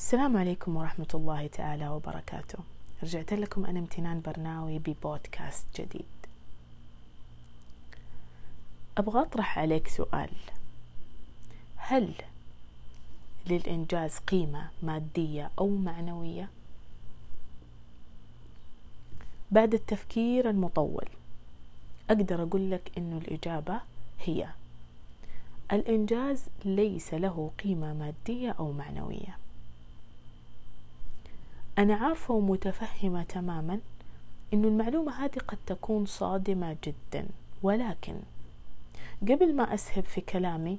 السلام عليكم ورحمة الله تعالى وبركاته. رجعت لكم أنا امتنان برناوي ببودكاست جديد. أبغى أطرح عليك سؤال. هل للإنجاز قيمة مادية أو معنوية؟ بعد التفكير المطول أقدر أقول لك إنه الإجابة هي الإنجاز ليس له قيمة مادية أو معنوية. أنا عارفة ومتفهمة تماما إنه المعلومة هذه قد تكون صادمة جدا ولكن قبل ما أسهب في كلامي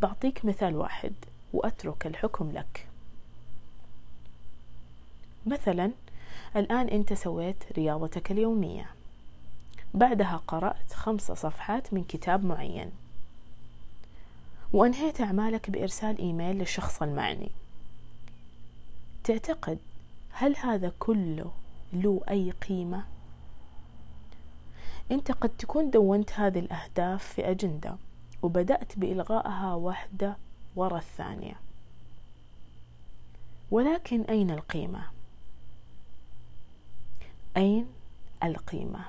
بعطيك مثال واحد وأترك الحكم لك. مثلا الآن أنت سويت رياضتك اليومية. بعدها قرأت خمس صفحات من كتاب معين. وأنهيت أعمالك بإرسال إيميل للشخص المعني. تعتقد هل هذا كله له أي قيمة؟ أنت قد تكون دونت هذه الأهداف في أجندة وبدأت بإلغائها واحدة ورا الثانية ولكن أين القيمة؟ أين القيمة؟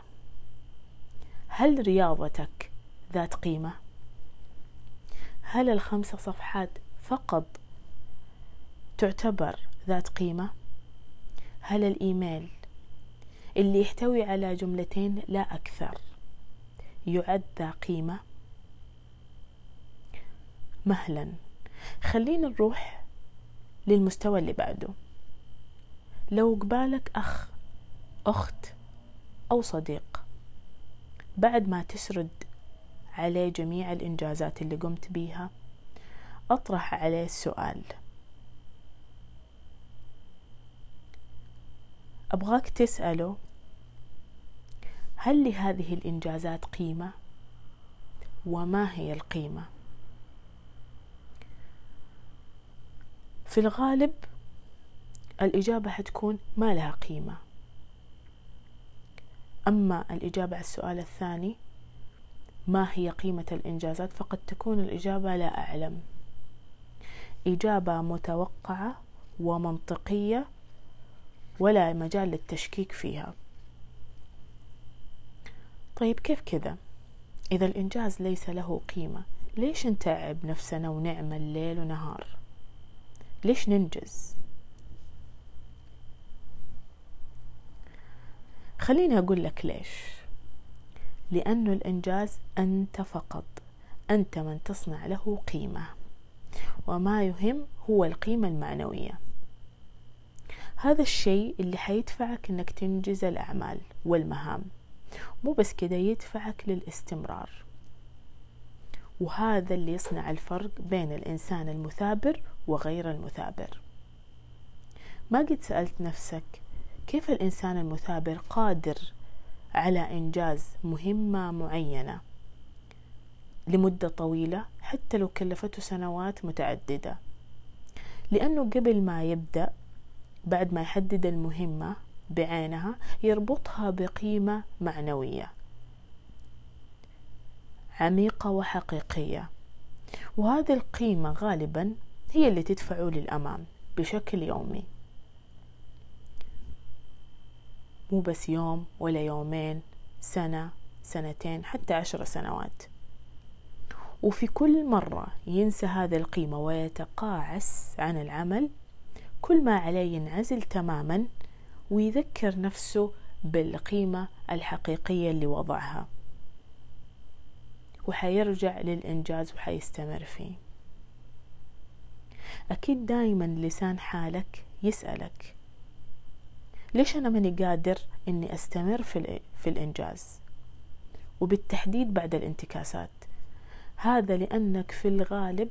هل رياضتك ذات قيمة؟ هل الخمس صفحات فقط تعتبر ذات قيمة؟ هل الإيميل اللي يحتوي على جملتين لا أكثر يعد ذا قيمة؟ مهلا. خلينا نروح للمستوى اللي بعده. لو قبالك أخ أخت أو صديق بعد ما تسرد عليه جميع الإنجازات اللي قمت بيها أطرح عليه السؤال. أبغاك تسأله هل لهذه الإنجازات قيمة؟ وما هي القيمة؟ في الغالب الإجابة حتكون ما لها قيمة أما الإجابة على السؤال الثاني ما هي قيمة الإنجازات فقد تكون الإجابة لا أعلم إجابة متوقعة ومنطقية ولا مجال للتشكيك فيها. طيب كيف كذا؟ إذا الإنجاز ليس له قيمة ليش نتعب نفسنا ونعمل ليل ونهار؟ ليش ننجز؟ خليني أقول لك ليش. لأنه الإنجاز أنت فقط أنت من تصنع له قيمة وما يهم هو القيمة المعنوية. هذا الشيء اللي حيدفعك إنك تنجز الأعمال والمهام مو بس كده يدفعك للاستمرار. وهذا اللي يصنع الفرق بين الإنسان المثابر وغير المثابر. ما قد سألت نفسك كيف الإنسان المثابر قادر على إنجاز مهمة معينة لمدة طويلة حتى لو كلفته سنوات متعددة؟ لأنه قبل ما يبدأ بعد ما يحدد المهمة بعينها يربطها بقيمة معنوية. عميقة وحقيقية. وهذه القيمة غالبا هي اللي تدفعه للأمام بشكل يومي. مو بس يوم ولا يومين سنة سنتين حتى عشر سنوات. وفي كل مرة ينسى هذه القيمة ويتقاعس عن العمل كل ما عليه ينعزل تماما ويذكر نفسه بالقيمة الحقيقية اللي وضعها. وحيرجع للإنجاز وحيستمر فيه. أكيد دايما لسان حالك يسألك ليش أنا ماني قادر إني أستمر في, في الإنجاز؟ وبالتحديد بعد الانتكاسات. هذا لأنك في الغالب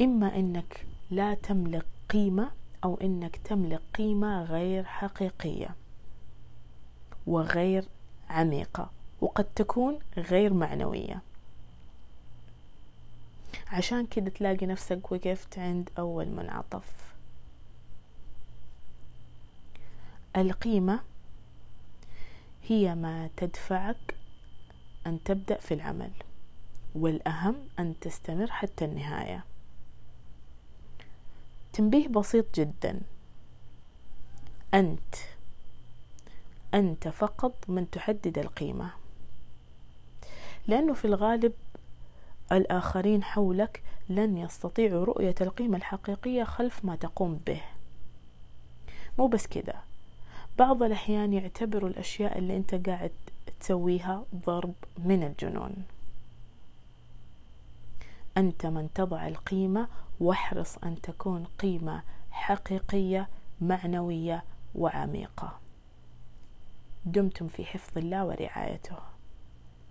إما أنك لا تملك قيمة أو أنك تملك قيمة غير حقيقية وغير عميقة وقد تكون غير معنوية. عشان كده تلاقي نفسك وقفت عند أول منعطف. القيمة هي ما تدفعك أن تبدأ في العمل والأهم أن تستمر حتى النهاية. تنبيه بسيط جدا. أنت أنت فقط من تحدد القيمة. لأنه في الغالب الآخرين حولك لن يستطيعوا رؤية القيمة الحقيقية خلف ما تقوم به. مو بس كده. بعض الأحيان يعتبروا الأشياء اللي أنت قاعد تسويها ضرب من الجنون. أنت من تضع القيمة واحرص أن تكون قيمة حقيقية معنوية وعميقة. دمتم في حفظ الله ورعايته.